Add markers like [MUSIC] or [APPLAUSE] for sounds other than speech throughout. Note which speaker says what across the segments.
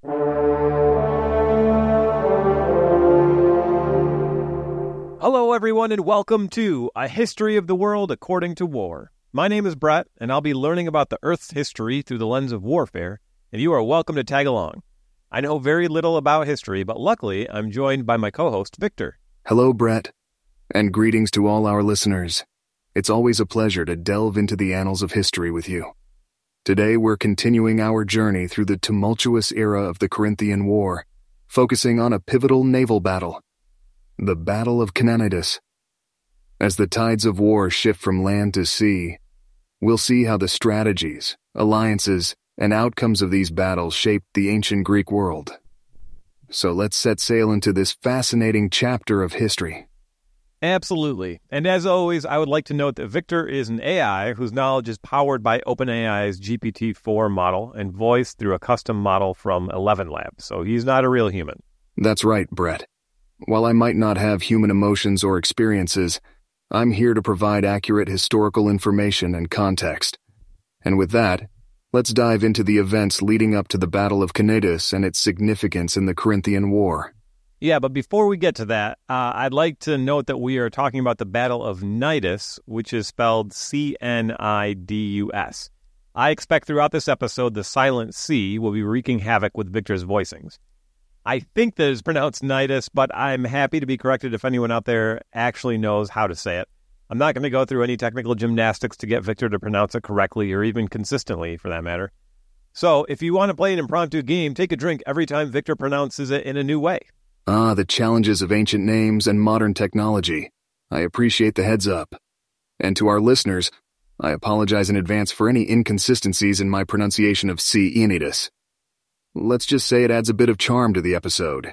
Speaker 1: Hello, everyone, and welcome to A History of the World According to War. My name is Brett, and I'll be learning about the Earth's history through the lens of warfare, and you are welcome to tag along. I know very little about history, but luckily I'm joined by my co host, Victor.
Speaker 2: Hello, Brett, and greetings to all our listeners. It's always a pleasure to delve into the annals of history with you. Today, we're continuing our journey through the tumultuous era of the Corinthian War, focusing on a pivotal naval battle the Battle of Cananidus. As the tides of war shift from land to sea, we'll see how the strategies, alliances, and outcomes of these battles shaped the ancient Greek world. So let's set sail into this fascinating chapter of history.
Speaker 1: Absolutely. And as always, I would like to note that Victor is an AI whose knowledge is powered by OpenAI's GPT 4 model and voiced through a custom model from Eleven Labs. So he's not a real human.
Speaker 2: That's right, Brett. While I might not have human emotions or experiences, I'm here to provide accurate historical information and context. And with that, let's dive into the events leading up to the Battle of Cnidus and its significance in the Corinthian War.
Speaker 1: Yeah, but before we get to that, uh, I'd like to note that we are talking about the Battle of Cnidus, which is spelled C N I D U S. I expect throughout this episode the silent C will be wreaking havoc with Victor's voicings. I think that is pronounced Nidus, but I'm happy to be corrected if anyone out there actually knows how to say it. I'm not going to go through any technical gymnastics to get Victor to pronounce it correctly or even consistently for that matter. So, if you want to play an impromptu game, take a drink every time Victor pronounces it in a new way.
Speaker 2: Ah, the challenges of ancient names and modern technology. I appreciate the heads up. And to our listeners, I apologize in advance for any inconsistencies in my pronunciation of C. Enidus. Let's just say it adds a bit of charm to the episode.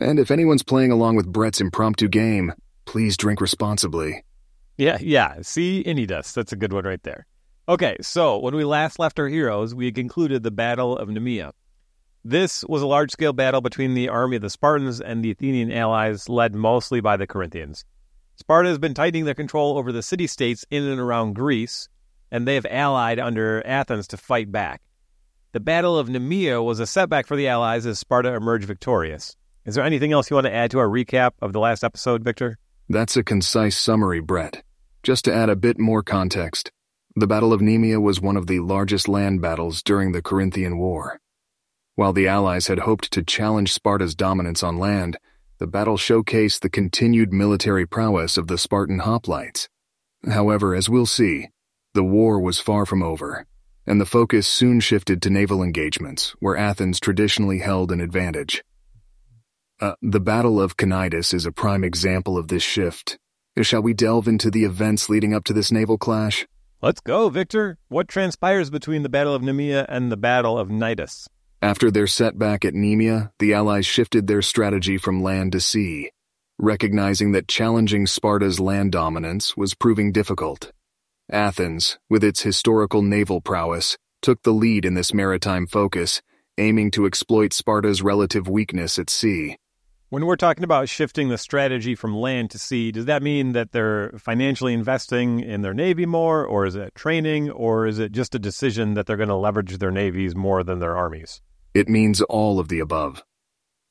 Speaker 2: And if anyone's playing along with Brett's impromptu game, please drink responsibly.
Speaker 1: Yeah, yeah. See, Enidus. That's a good one right there. Okay, so when we last left our heroes, we had concluded the Battle of Nemea. This was a large scale battle between the army of the Spartans and the Athenian allies, led mostly by the Corinthians. Sparta has been tightening their control over the city states in and around Greece, and they have allied under Athens to fight back. The Battle of Nemea was a setback for the Allies as Sparta emerged victorious. Is there anything else you want to add to our recap of the last episode, Victor?
Speaker 2: That's a concise summary, Brett. Just to add a bit more context, the Battle of Nemea was one of the largest land battles during the Corinthian War. While the Allies had hoped to challenge Sparta's dominance on land, the battle showcased the continued military prowess of the Spartan hoplites. However, as we'll see, the war was far from over and the focus soon shifted to naval engagements, where Athens traditionally held an advantage. Uh, the Battle of Cnidus is a prime example of this shift. Shall we delve into the events leading up to this naval clash?
Speaker 1: Let's go, Victor. What transpires between the Battle of Nemea and the Battle of Cnidus?
Speaker 2: After their setback at Nemea, the Allies shifted their strategy from land to sea, recognizing that challenging Sparta's land dominance was proving difficult. Athens, with its historical naval prowess, took the lead in this maritime focus, aiming to exploit Sparta's relative weakness at sea.
Speaker 1: When we're talking about shifting the strategy from land to sea, does that mean that they're financially investing in their navy more, or is it training, or is it just a decision that they're going to leverage their navies more than their armies?
Speaker 2: It means all of the above.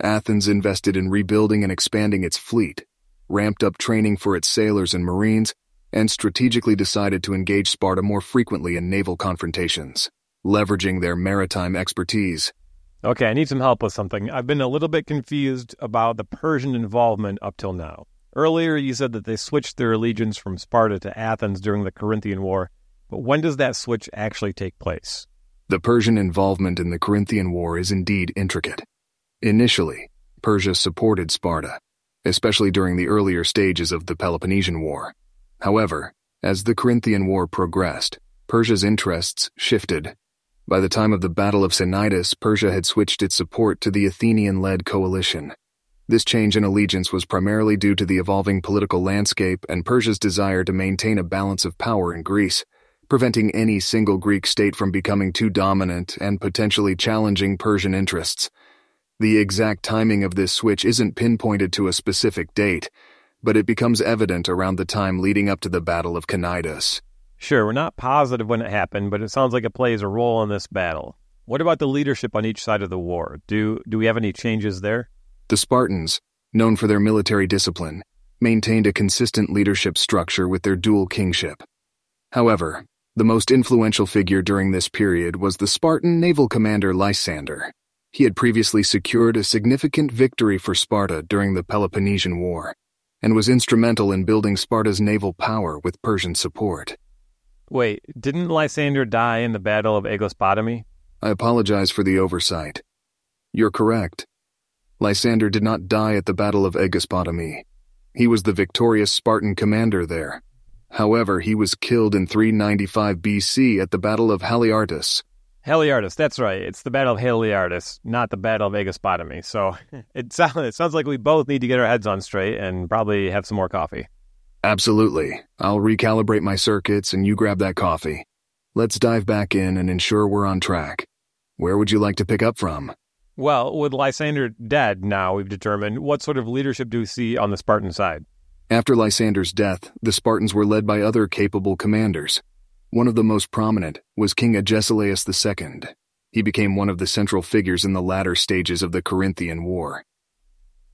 Speaker 2: Athens invested in rebuilding and expanding its fleet, ramped up training for its sailors and marines, and strategically decided to engage Sparta more frequently in naval confrontations, leveraging their maritime expertise.
Speaker 1: Okay, I need some help with something. I've been a little bit confused about the Persian involvement up till now. Earlier, you said that they switched their allegiance from Sparta to Athens during the Corinthian War, but when does that switch actually take place?
Speaker 2: The Persian involvement in the Corinthian War is indeed intricate. Initially, Persia supported Sparta, especially during the earlier stages of the Peloponnesian War. However, as the Corinthian War progressed, Persia's interests shifted. By the time of the Battle of Cnidus, Persia had switched its support to the Athenian led coalition. This change in allegiance was primarily due to the evolving political landscape and Persia's desire to maintain a balance of power in Greece, preventing any single Greek state from becoming too dominant and potentially challenging Persian interests. The exact timing of this switch isn't pinpointed to a specific date, but it becomes evident around the time leading up to the Battle of Cnidus.
Speaker 1: Sure, we're not positive when it happened, but it sounds like it plays a role in this battle. What about the leadership on each side of the war? Do, do we have any changes there?
Speaker 2: The Spartans, known for their military discipline, maintained a consistent leadership structure with their dual kingship. However, the most influential figure during this period was the Spartan naval commander Lysander. He had previously secured a significant victory for Sparta during the Peloponnesian War, and was instrumental in building Sparta's naval power with Persian support.
Speaker 1: Wait, didn't Lysander die in the Battle of Aegospotami?
Speaker 2: I apologize for the oversight. You're correct. Lysander did not die at the Battle of Aegospotami. He was the victorious Spartan commander there. However, he was killed in 395 BC at the Battle of Haliartus.
Speaker 1: Haliartus, that's right. It's the Battle of Haliartus, not the Battle of Aegospotami. So [LAUGHS] it sounds, it sounds like we both need to get our heads on straight and probably have some more coffee.
Speaker 2: Absolutely. I'll recalibrate my circuits and you grab that coffee. Let's dive back in and ensure we're on track. Where would you like to pick up from?
Speaker 1: Well, with Lysander dead now, we've determined, what sort of leadership do we see on the Spartan side?
Speaker 2: After Lysander's death, the Spartans were led by other capable commanders. One of the most prominent was King Agesilaus II. He became one of the central figures in the latter stages of the Corinthian War.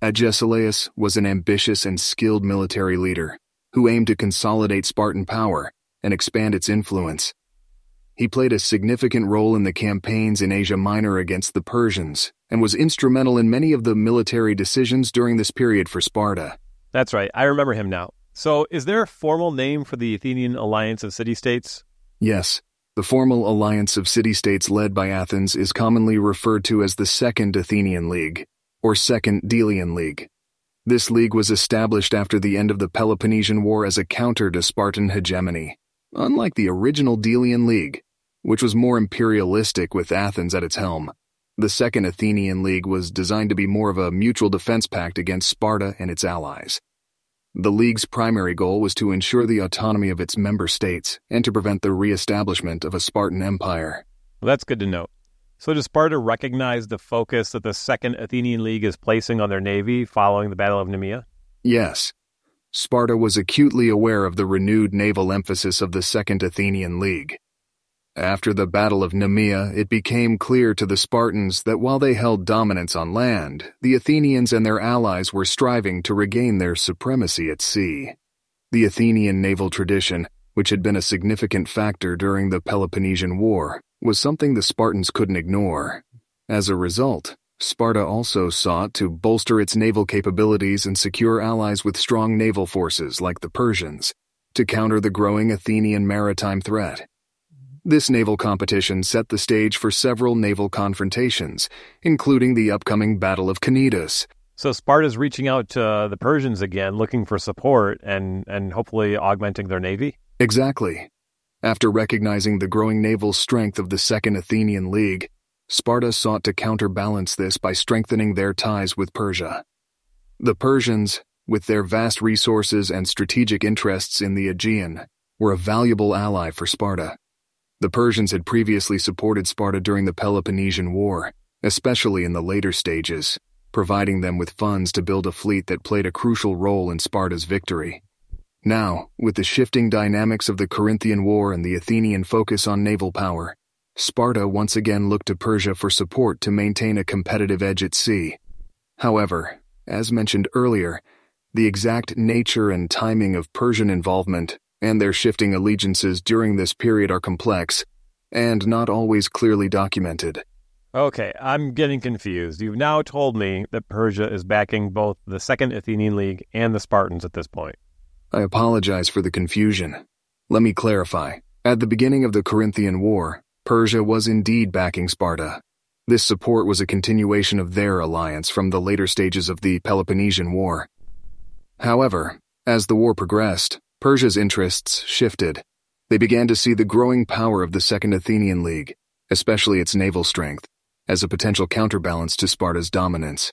Speaker 2: Agesilaus was an ambitious and skilled military leader who aimed to consolidate Spartan power and expand its influence. He played a significant role in the campaigns in Asia Minor against the Persians and was instrumental in many of the military decisions during this period for Sparta.
Speaker 1: That's right. I remember him now. So, is there a formal name for the Athenian alliance of city states?
Speaker 2: Yes. The formal alliance of city states led by Athens is commonly referred to as the Second Athenian League, or Second Delian League. This league was established after the end of the Peloponnesian War as a counter to Spartan hegemony. Unlike the original Delian League, which was more imperialistic with Athens at its helm, the Second Athenian League was designed to be more of a mutual defense pact against Sparta and its allies. The League's primary goal was to ensure the autonomy of its member states and to prevent the re-establishment of a Spartan empire.
Speaker 1: Well, that's good to note. So does Sparta recognize the focus that the Second Athenian League is placing on their navy following the Battle of Nemea?
Speaker 2: Yes. Sparta was acutely aware of the renewed naval emphasis of the Second Athenian League. After the Battle of Nemea, it became clear to the Spartans that while they held dominance on land, the Athenians and their allies were striving to regain their supremacy at sea. The Athenian naval tradition, which had been a significant factor during the Peloponnesian War, was something the Spartans couldn't ignore. As a result, Sparta also sought to bolster its naval capabilities and secure allies with strong naval forces like the Persians to counter the growing Athenian maritime threat. This naval competition set the stage for several naval confrontations, including the upcoming Battle of Cnidus.
Speaker 1: So Sparta's reaching out to uh, the Persians again, looking for support and, and hopefully augmenting their navy?
Speaker 2: Exactly. After recognizing the growing naval strength of the Second Athenian League, Sparta sought to counterbalance this by strengthening their ties with Persia. The Persians, with their vast resources and strategic interests in the Aegean, were a valuable ally for Sparta. The Persians had previously supported Sparta during the Peloponnesian War, especially in the later stages, providing them with funds to build a fleet that played a crucial role in Sparta's victory. Now, with the shifting dynamics of the Corinthian War and the Athenian focus on naval power, Sparta once again looked to Persia for support to maintain a competitive edge at sea. However, as mentioned earlier, the exact nature and timing of Persian involvement and their shifting allegiances during this period are complex and not always clearly documented.
Speaker 1: Okay, I'm getting confused. You've now told me that Persia is backing both the Second Athenian League and the Spartans at this point.
Speaker 2: I apologize for the confusion. Let me clarify. At the beginning of the Corinthian War, Persia was indeed backing Sparta. This support was a continuation of their alliance from the later stages of the Peloponnesian War. However, as the war progressed, Persia's interests shifted. They began to see the growing power of the Second Athenian League, especially its naval strength, as a potential counterbalance to Sparta's dominance.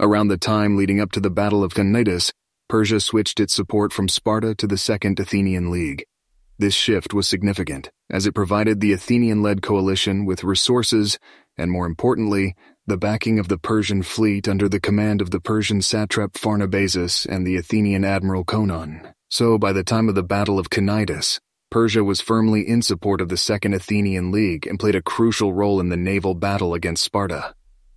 Speaker 2: Around the time leading up to the Battle of Cnidus, Persia switched its support from Sparta to the Second Athenian League. This shift was significant, as it provided the Athenian led coalition with resources and, more importantly, the backing of the Persian fleet under the command of the Persian satrap Pharnabazus and the Athenian admiral Conon. So by the time of the Battle of Cnidus, Persia was firmly in support of the Second Athenian League and played a crucial role in the naval battle against Sparta.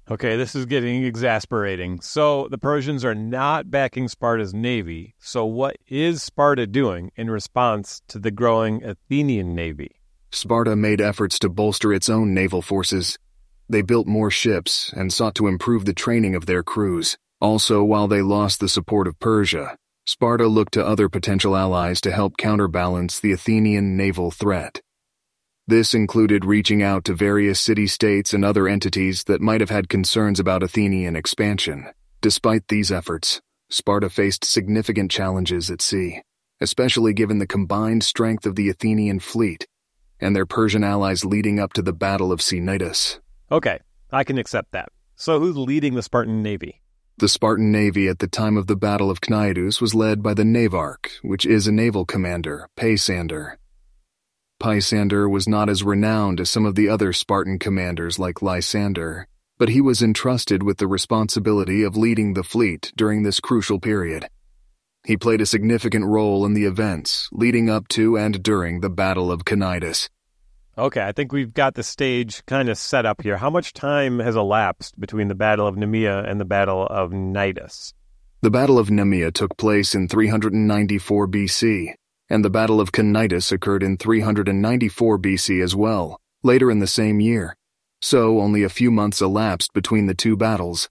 Speaker 1: Okay, this is getting exasperating. So the Persians are not backing Sparta's navy. So what is Sparta doing in response to the growing Athenian navy?
Speaker 2: Sparta made efforts to bolster its own naval forces. They built more ships and sought to improve the training of their crews. Also, while they lost the support of Persia, Sparta looked to other potential allies to help counterbalance the Athenian naval threat. This included reaching out to various city states and other entities that might have had concerns about Athenian expansion. Despite these efforts, Sparta faced significant challenges at sea, especially given the combined strength of the Athenian fleet and their Persian allies leading up to the Battle of Cnidus.
Speaker 1: Okay, I can accept that. So who's leading the Spartan navy?
Speaker 2: The Spartan navy at the time of the Battle of Cnidus was led by the Navarch, which is a naval commander, Peisander. Peisander was not as renowned as some of the other Spartan commanders like Lysander, but he was entrusted with the responsibility of leading the fleet during this crucial period. He played a significant role in the events leading up to and during the Battle of Cnidus.
Speaker 1: Okay, I think we've got the stage kind of set up here. How much time has elapsed between the Battle of Nemea and the Battle of Cnidus?
Speaker 2: The Battle of Nemea took place in 394 BC, and the Battle of Cnidus occurred in 394 BC as well, later in the same year. So only a few months elapsed between the two battles.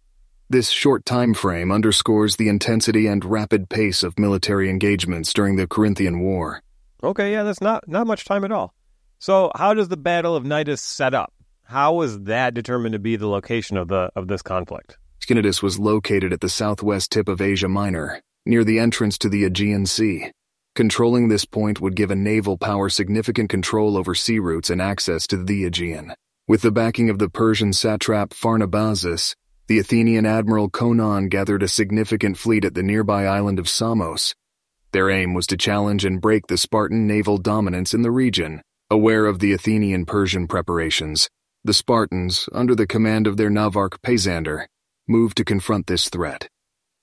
Speaker 2: This short time frame underscores the intensity and rapid pace of military engagements during the Corinthian War.
Speaker 1: Okay, yeah, that's not not much time at all. So, how does the Battle of Cnidus set up? How was that determined to be the location of the of this conflict?
Speaker 2: Cnidus was located at the southwest tip of Asia Minor, near the entrance to the Aegean Sea. Controlling this point would give a naval power significant control over sea routes and access to the Aegean. With the backing of the Persian satrap Pharnabazus, the Athenian admiral Conon gathered a significant fleet at the nearby island of Samos. Their aim was to challenge and break the Spartan naval dominance in the region. Aware of the Athenian Persian preparations, the Spartans, under the command of their Navarch Peisander, moved to confront this threat.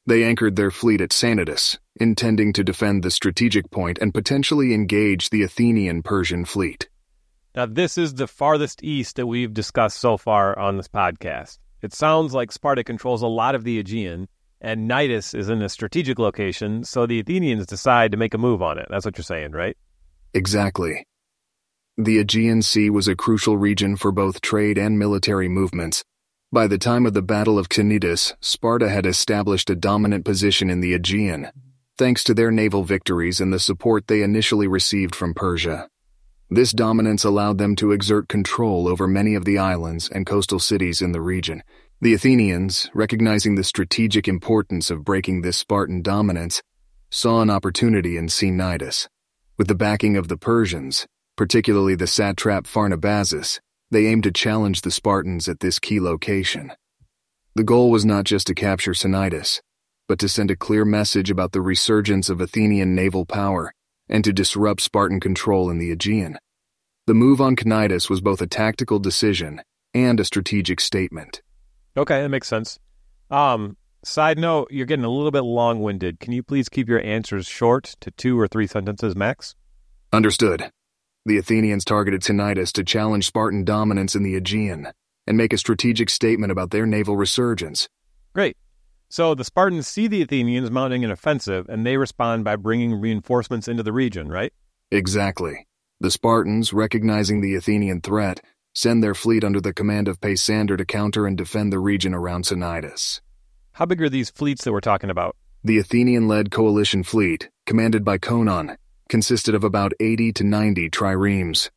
Speaker 2: They anchored their fleet at Sanidus, intending to defend the strategic point and potentially engage the Athenian Persian fleet.
Speaker 1: Now, this is the farthest east that we've discussed so far on this podcast. It sounds like Sparta controls a lot of the Aegean, and Cnidus is in a strategic location, so the Athenians decide to make a move on it. That's what you're saying, right?
Speaker 2: Exactly. The Aegean Sea was a crucial region for both trade and military movements, by the time of the Battle of Cnidus, Sparta had established a dominant position in the Aegean, thanks to their naval victories and the support they initially received from Persia. This dominance allowed them to exert control over many of the islands and coastal cities in the region. The Athenians, recognizing the strategic importance of breaking this Spartan dominance, saw an opportunity in Cnidus. With the backing of the Persians, particularly the satrap Pharnabazus, they aimed to challenge the Spartans at this key location. The goal was not just to capture Cnidus, but to send a clear message about the resurgence of Athenian naval power and to disrupt Spartan control in the Aegean. The move on Cnidus was both a tactical decision and a strategic statement.
Speaker 1: Okay, that makes sense. Um, side note, you're getting a little bit long-winded. Can you please keep your answers short to two or three sentences max?
Speaker 2: Understood. The Athenians targeted Cnidus to challenge Spartan dominance in the Aegean and make a strategic statement about their naval resurgence.
Speaker 1: Great. So the Spartans see the Athenians mounting an offensive and they respond by bringing reinforcements into the region, right?
Speaker 2: Exactly. The Spartans, recognizing the Athenian threat, send their fleet under the command of Peisander to counter and defend the region around Cnidus.
Speaker 1: How big are these fleets that we're talking about?
Speaker 2: The Athenian led coalition fleet, commanded by Conon, consisted of about 80 to 90 triremes.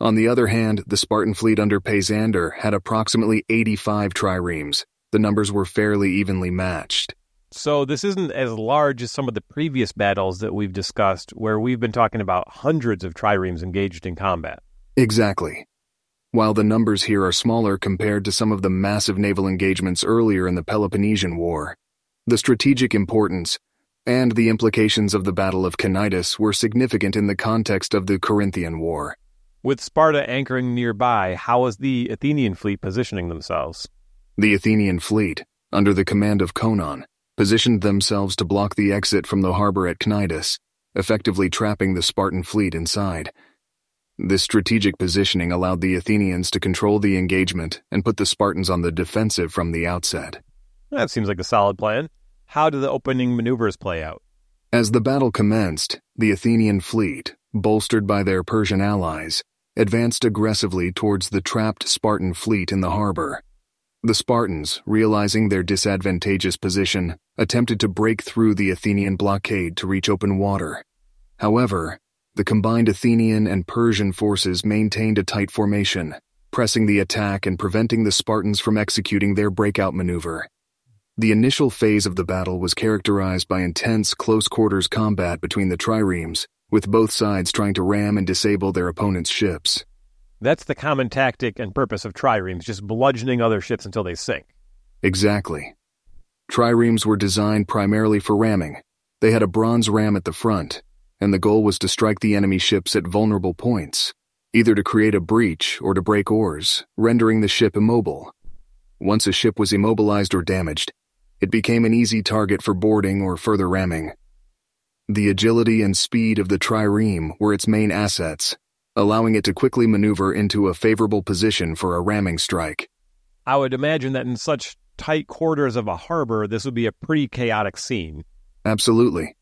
Speaker 2: On the other hand, the Spartan fleet under Peisander had approximately 85 triremes. The numbers were fairly evenly matched.
Speaker 1: So this isn't as large as some of the previous battles that we've discussed, where we've been talking about hundreds of triremes engaged in combat.
Speaker 2: Exactly. While the numbers here are smaller compared to some of the massive naval engagements earlier in the Peloponnesian War, the strategic importance and the implications of the Battle of Cnidus were significant in the context of the Corinthian War.
Speaker 1: With Sparta anchoring nearby, how was the Athenian fleet positioning themselves?
Speaker 2: The Athenian fleet, under the command of Conon, positioned themselves to block the exit from the harbor at Cnidus effectively trapping the Spartan fleet inside. This strategic positioning allowed the Athenians to control the engagement and put the Spartans on the defensive from the outset.
Speaker 1: That seems like a solid plan. How do the opening maneuvers play out?
Speaker 2: As the battle commenced, the Athenian fleet, bolstered by their Persian allies, advanced aggressively towards the trapped Spartan fleet in the harbor. The Spartans, realizing their disadvantageous position, attempted to break through the Athenian blockade to reach open water. However, the combined Athenian and Persian forces maintained a tight formation, pressing the attack and preventing the Spartans from executing their breakout maneuver. The initial phase of the battle was characterized by intense close quarters combat between the triremes, with both sides trying to ram and disable their opponent's ships.
Speaker 1: That's the common tactic and purpose of triremes, just bludgeoning other ships until they sink.
Speaker 2: Exactly. Triremes were designed primarily for ramming. They had a bronze ram at the front, and the goal was to strike the enemy ships at vulnerable points, either to create a breach or to break oars, rendering the ship immobile. Once a ship was immobilized or damaged, it became an easy target for boarding or further ramming. The agility and speed of the trireme were its main assets, allowing it to quickly maneuver into a favorable position for a ramming strike.
Speaker 1: I would imagine that in such tight quarters of a harbor, this would be a pretty chaotic scene.
Speaker 2: Absolutely.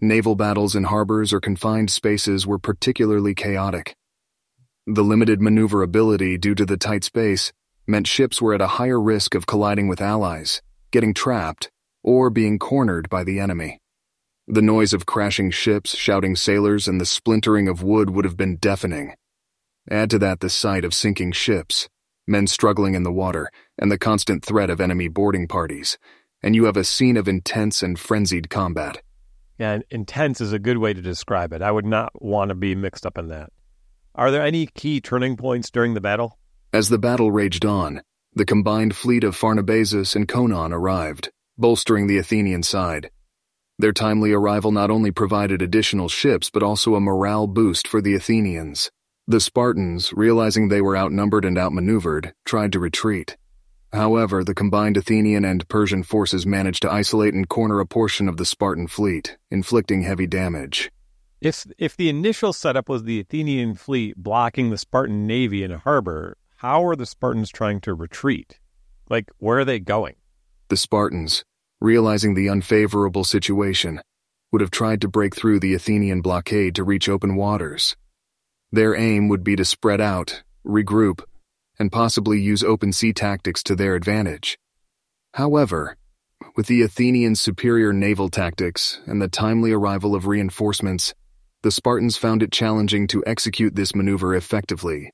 Speaker 2: Naval battles in harbors or confined spaces were particularly chaotic. The limited maneuverability due to the tight space meant ships were at a higher risk of colliding with allies, getting trapped, or being cornered by the enemy. The noise of crashing ships, shouting sailors, and the splintering of wood would have been deafening. Add to that the sight of sinking ships, men struggling in the water, and the constant threat of enemy boarding parties, and you have a scene of intense and frenzied combat.
Speaker 1: Yeah, intense is a good way to describe it. I would not want to be mixed up in that. Are there any key turning points during the battle?
Speaker 2: As the battle raged on, the combined fleet of Pharnabazus and Conon arrived, bolstering the Athenian side. Their timely arrival not only provided additional ships but also a morale boost for the Athenians. The Spartans, realizing they were outnumbered and outmaneuvered, tried to retreat. However, the combined Athenian and Persian forces managed to isolate and corner a portion of the Spartan fleet, inflicting heavy damage.
Speaker 1: If if the initial setup was the Athenian fleet blocking the Spartan navy in a harbor, how are the Spartans trying to retreat? Like where are they going?
Speaker 2: The Spartans, realizing the unfavorable situation, would have tried to break through the Athenian blockade to reach open waters. Their aim would be to spread out, regroup, and possibly use open sea tactics to their advantage. However, with the Athenians' superior naval tactics and the timely arrival of reinforcements, the Spartans found it challenging to execute this maneuver effectively.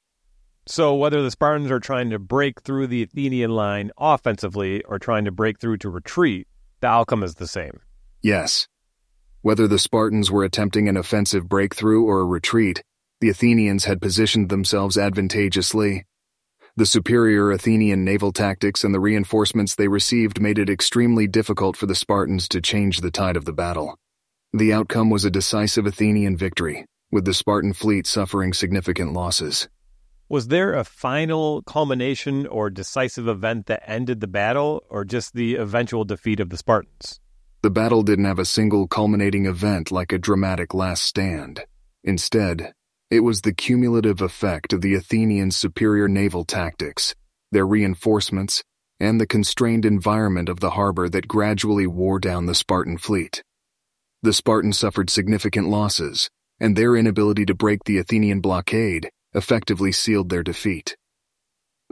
Speaker 1: So, whether the Spartans are trying to break through the Athenian line offensively or trying to break through to retreat, the outcome is the same.
Speaker 2: Yes. Whether the Spartans were attempting an offensive breakthrough or a retreat, the Athenians had positioned themselves advantageously the superior Athenian naval tactics and the reinforcements they received made it extremely difficult for the Spartans to change the tide of the battle. The outcome was a decisive Athenian victory, with the Spartan fleet suffering significant losses.
Speaker 1: Was there a final culmination or decisive event that ended the battle, or just the eventual defeat of the Spartans?
Speaker 2: The battle didn't have a single culminating event like a dramatic last stand. Instead, it was the cumulative effect of the Athenians' superior naval tactics, their reinforcements, and the constrained environment of the harbor that gradually wore down the Spartan fleet. The Spartans suffered significant losses, and their inability to break the Athenian blockade effectively sealed their defeat.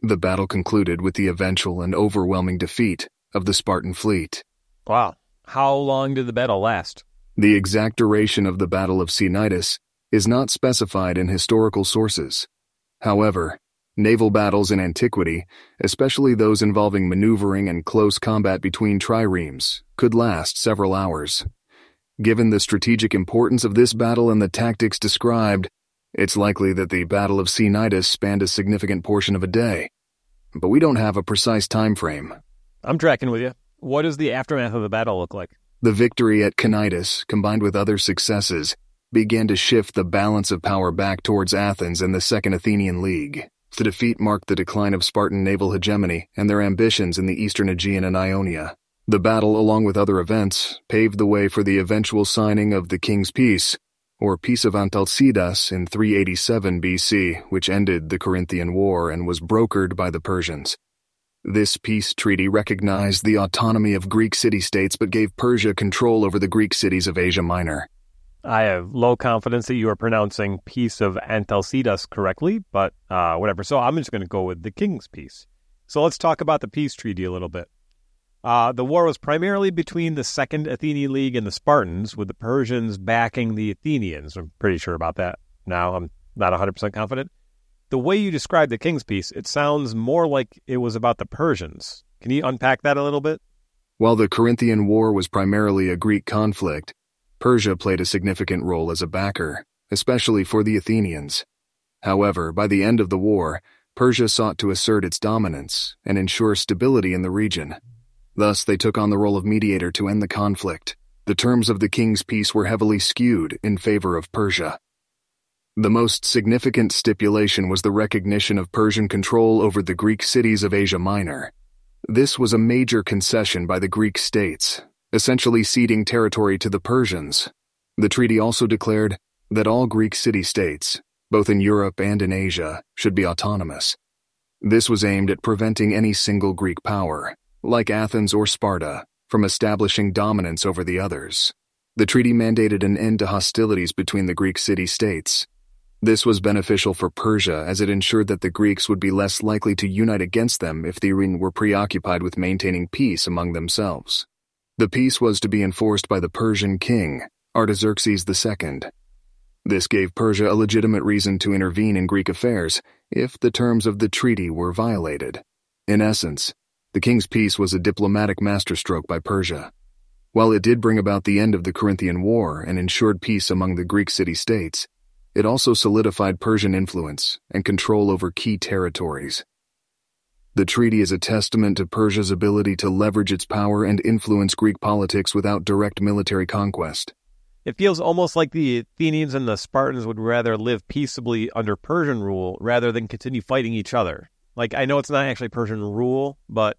Speaker 2: The battle concluded with the eventual and overwhelming defeat of the Spartan fleet.
Speaker 1: Wow. How long did the battle last?
Speaker 2: The exact duration of the Battle of Cnidus is not specified in historical sources. However, naval battles in antiquity, especially those involving maneuvering and close combat between triremes, could last several hours. Given the strategic importance of this battle and the tactics described, it's likely that the Battle of Cnidus spanned a significant portion of a day. But we don't have a precise time frame.
Speaker 1: I'm tracking with you. What does the aftermath of the battle look like?
Speaker 2: The victory at Cnidus, combined with other successes, began to shift the balance of power back towards Athens and the Second Athenian League. The defeat marked the decline of Spartan naval hegemony and their ambitions in the eastern Aegean and Ionia. The battle, along with other events, paved the way for the eventual signing of the King's Peace, or Peace of Antalcidas in 387 BC, which ended the Corinthian War and was brokered by the Persians. This peace treaty recognized the autonomy of Greek city-states but gave Persia control over the Greek cities of Asia Minor.
Speaker 1: I have low confidence that you are pronouncing Peace of Antalcidas correctly, but uh, whatever. So I'm just going to go with the King's Peace. So let's talk about the peace treaty a little bit. Uh, the war was primarily between the Second Athenian League and the Spartans, with the Persians backing the Athenians. I'm pretty sure about that now. I'm not 100% confident. The way you described the King's Peace, it sounds more like it was about the Persians. Can you unpack that a little bit?
Speaker 2: While the Corinthian War was primarily a Greek conflict, Persia played a significant role as a backer, especially for the Athenians. However, by the end of the war, Persia sought to assert its dominance and ensure stability in the region. Thus, they took on the role of mediator to end the conflict. The terms of the king's peace were heavily skewed in favor of Persia. The most significant stipulation was the recognition of Persian control over the Greek cities of Asia Minor. This was a major concession by the Greek states, essentially ceding territory to the Persians. The treaty also declared that all Greek city-states, both in Europe and in Asia, should be autonomous. This was aimed at preventing any single Greek power, like Athens or Sparta, from establishing dominance over the others. The treaty mandated an end to hostilities between the Greek city states. This was beneficial for Persia as it ensured that the Greeks would be less likely to unite against them if the Irene were preoccupied with maintaining peace among themselves. The peace was to be enforced by the Persian king, Artaxerxes II. This gave Persia a legitimate reason to intervene in Greek affairs if the terms of the treaty were violated. In essence, the king's peace was a diplomatic masterstroke by Persia. While it did bring about the end of the Corinthian War and ensured peace among the Greek city-states, it also solidified Persian influence and control over key territories. The treaty is a testament to Persia's ability to leverage its power and influence Greek politics without direct military conquest.
Speaker 1: It feels almost like the Athenians and the Spartans would rather live peaceably under Persian rule rather than continue fighting each other. Like, I know it's not actually Persian rule, but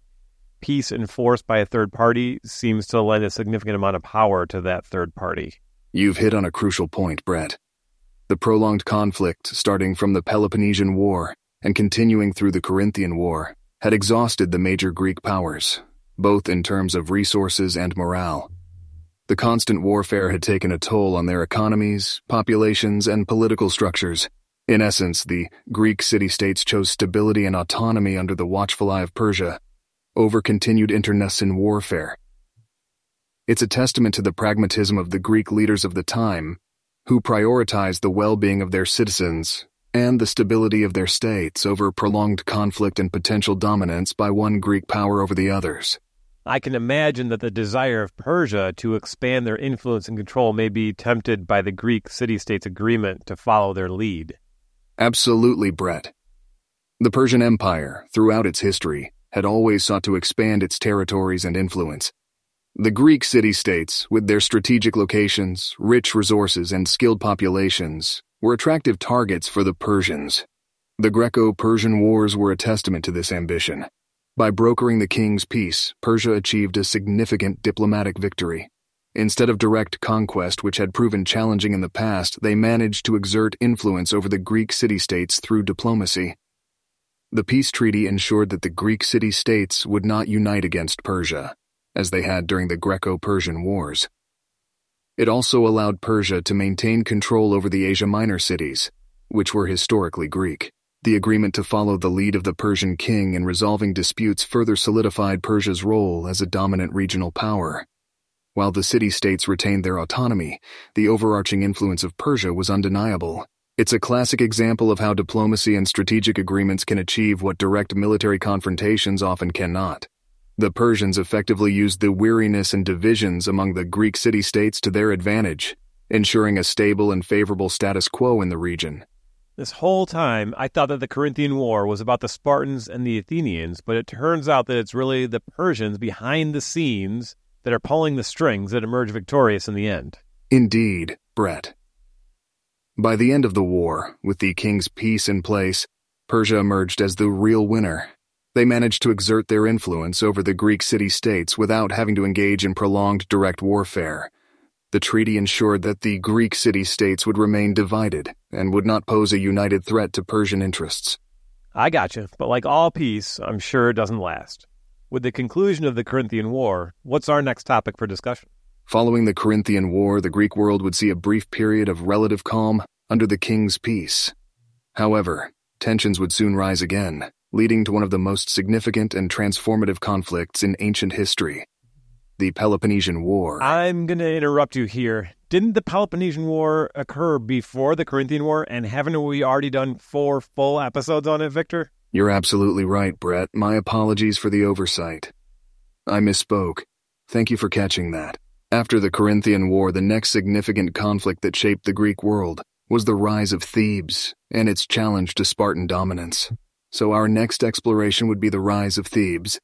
Speaker 1: peace enforced by a third party seems to lend a significant amount of power to that third party.
Speaker 2: You've hit on a crucial point, Brett. The prolonged conflict, starting from the Peloponnesian War and continuing through the Corinthian War, had exhausted the major Greek powers, both in terms of resources and morale. The constant warfare had taken a toll on their economies, populations, and political structures in essence, the Greek city-states chose stability and autonomy under the watchful eye of Persia over continued internecine warfare. It's a testament to the pragmatism of the Greek leaders of the time, who prioritized the well-being of their citizens and the stability of their states over prolonged conflict and potential dominance by one Greek power over the others.
Speaker 1: I can imagine that the desire of Persia to expand their influence and control may be tempted by the Greek city states' agreement to follow their lead.
Speaker 2: Absolutely, Brett. The Persian Empire, throughout its history, had always sought to expand its territories and influence. The Greek city-states, with their strategic locations, rich resources, and skilled populations, were attractive targets for the Persians. The Greco-Persian Wars were a testament to this ambition. By brokering the king's peace, Persia achieved a significant diplomatic victory. Instead of direct conquest, which had proven challenging in the past, they managed to exert influence over the Greek city-states through diplomacy. The peace treaty ensured that the Greek city-states would not unite against Persia, as they had during the Greco-Persian Wars. It also allowed Persia to maintain control over the Asia Minor cities, which were historically Greek. The agreement to follow the lead of the Persian king in resolving disputes further solidified Persia's role as a dominant regional power. While the city-states retained their autonomy, the overarching influence of Persia was undeniable. It's a classic example of how diplomacy and strategic agreements can achieve what direct military confrontations often cannot. The Persians effectively used the weariness and divisions among the Greek city-states to their advantage, ensuring a stable and favorable status quo in the region.
Speaker 1: This whole time, I thought that the Corinthian War was about the Spartans and the Athenians, but it turns out that it's really the Persians behind the scenes that are pulling the strings that emerge victorious in the end.
Speaker 2: Indeed, Brett. By the end of the war, with the king's peace in place, Persia emerged as the real winner. They managed to exert their influence over the Greek city states without having to engage in prolonged direct warfare. The treaty ensured that the Greek city states would remain divided and would not pose a united threat to Persian interests.
Speaker 1: I gotcha, but like all peace, I'm sure it doesn't last. With the conclusion of the Corinthian War, what's our next topic for discussion?
Speaker 2: Following the Corinthian War, the Greek world would see a brief period of relative calm under the king's peace. However, tensions would soon rise again, leading to one of the most significant and transformative conflicts in ancient history the Peloponnesian War.
Speaker 1: I'm going to interrupt you here. Didn't the Peloponnesian War occur before the Corinthian War, and haven't we already done four full episodes on it, Victor?
Speaker 2: You're absolutely right, Brett. My apologies for the oversight. I misspoke. Thank you for catching that. After the Corinthian War, the next significant conflict that shaped the Greek world was the rise of Thebes and its challenge to Spartan dominance. So our next exploration would be the rise of Thebes,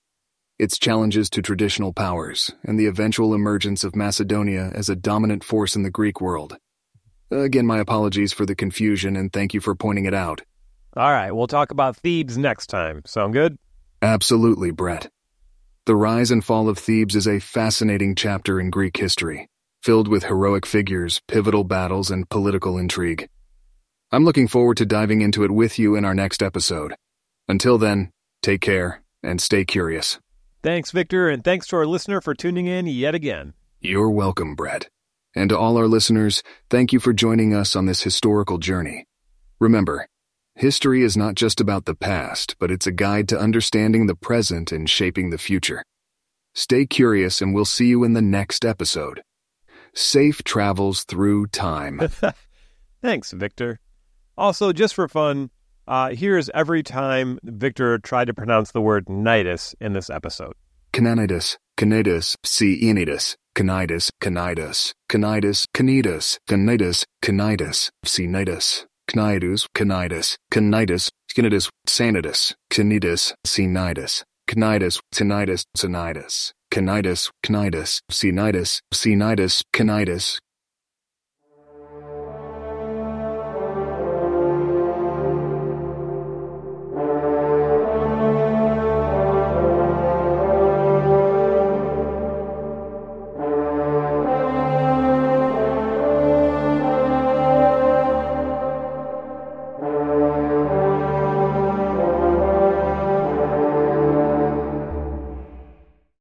Speaker 2: its challenges to traditional powers, and the eventual emergence of Macedonia as a dominant force in the Greek world. Again, my apologies for the confusion and thank you for pointing it out.
Speaker 1: All right, we'll talk about Thebes next time. Sound good?
Speaker 2: Absolutely, Brett. The rise and fall of Thebes is a fascinating chapter in Greek history, filled with heroic figures, pivotal battles, and political intrigue. I'm looking forward to diving into it with you in our next episode. Until then, take care and stay curious.
Speaker 1: Thanks, Victor, and thanks to our listener for tuning in yet again.
Speaker 2: You're welcome, Brett. And to all our listeners, thank you for joining us on this historical journey. Remember, history is not just about the past, but it's a guide to understanding the present and shaping the future. Stay curious, and we'll see you in the next episode. Safe travels through time.
Speaker 1: Thanks, Victor. Also, just for fun, uh, here's every time Victor tried to pronounce the word nidus in this episode.
Speaker 2: Cananidas, Canidus, C. Enidus, Canidus, Canidus, Canidus, Canidus, Canidus, Canidus, C. Nidus, Cnidus, Canidus, Canidus, Canidus, Sanidus, Canidus, C. Nidus, Canidus, Tinidus, Sinidus, Canidus, Cnidus, Cnidus, Cnidus, Canidus,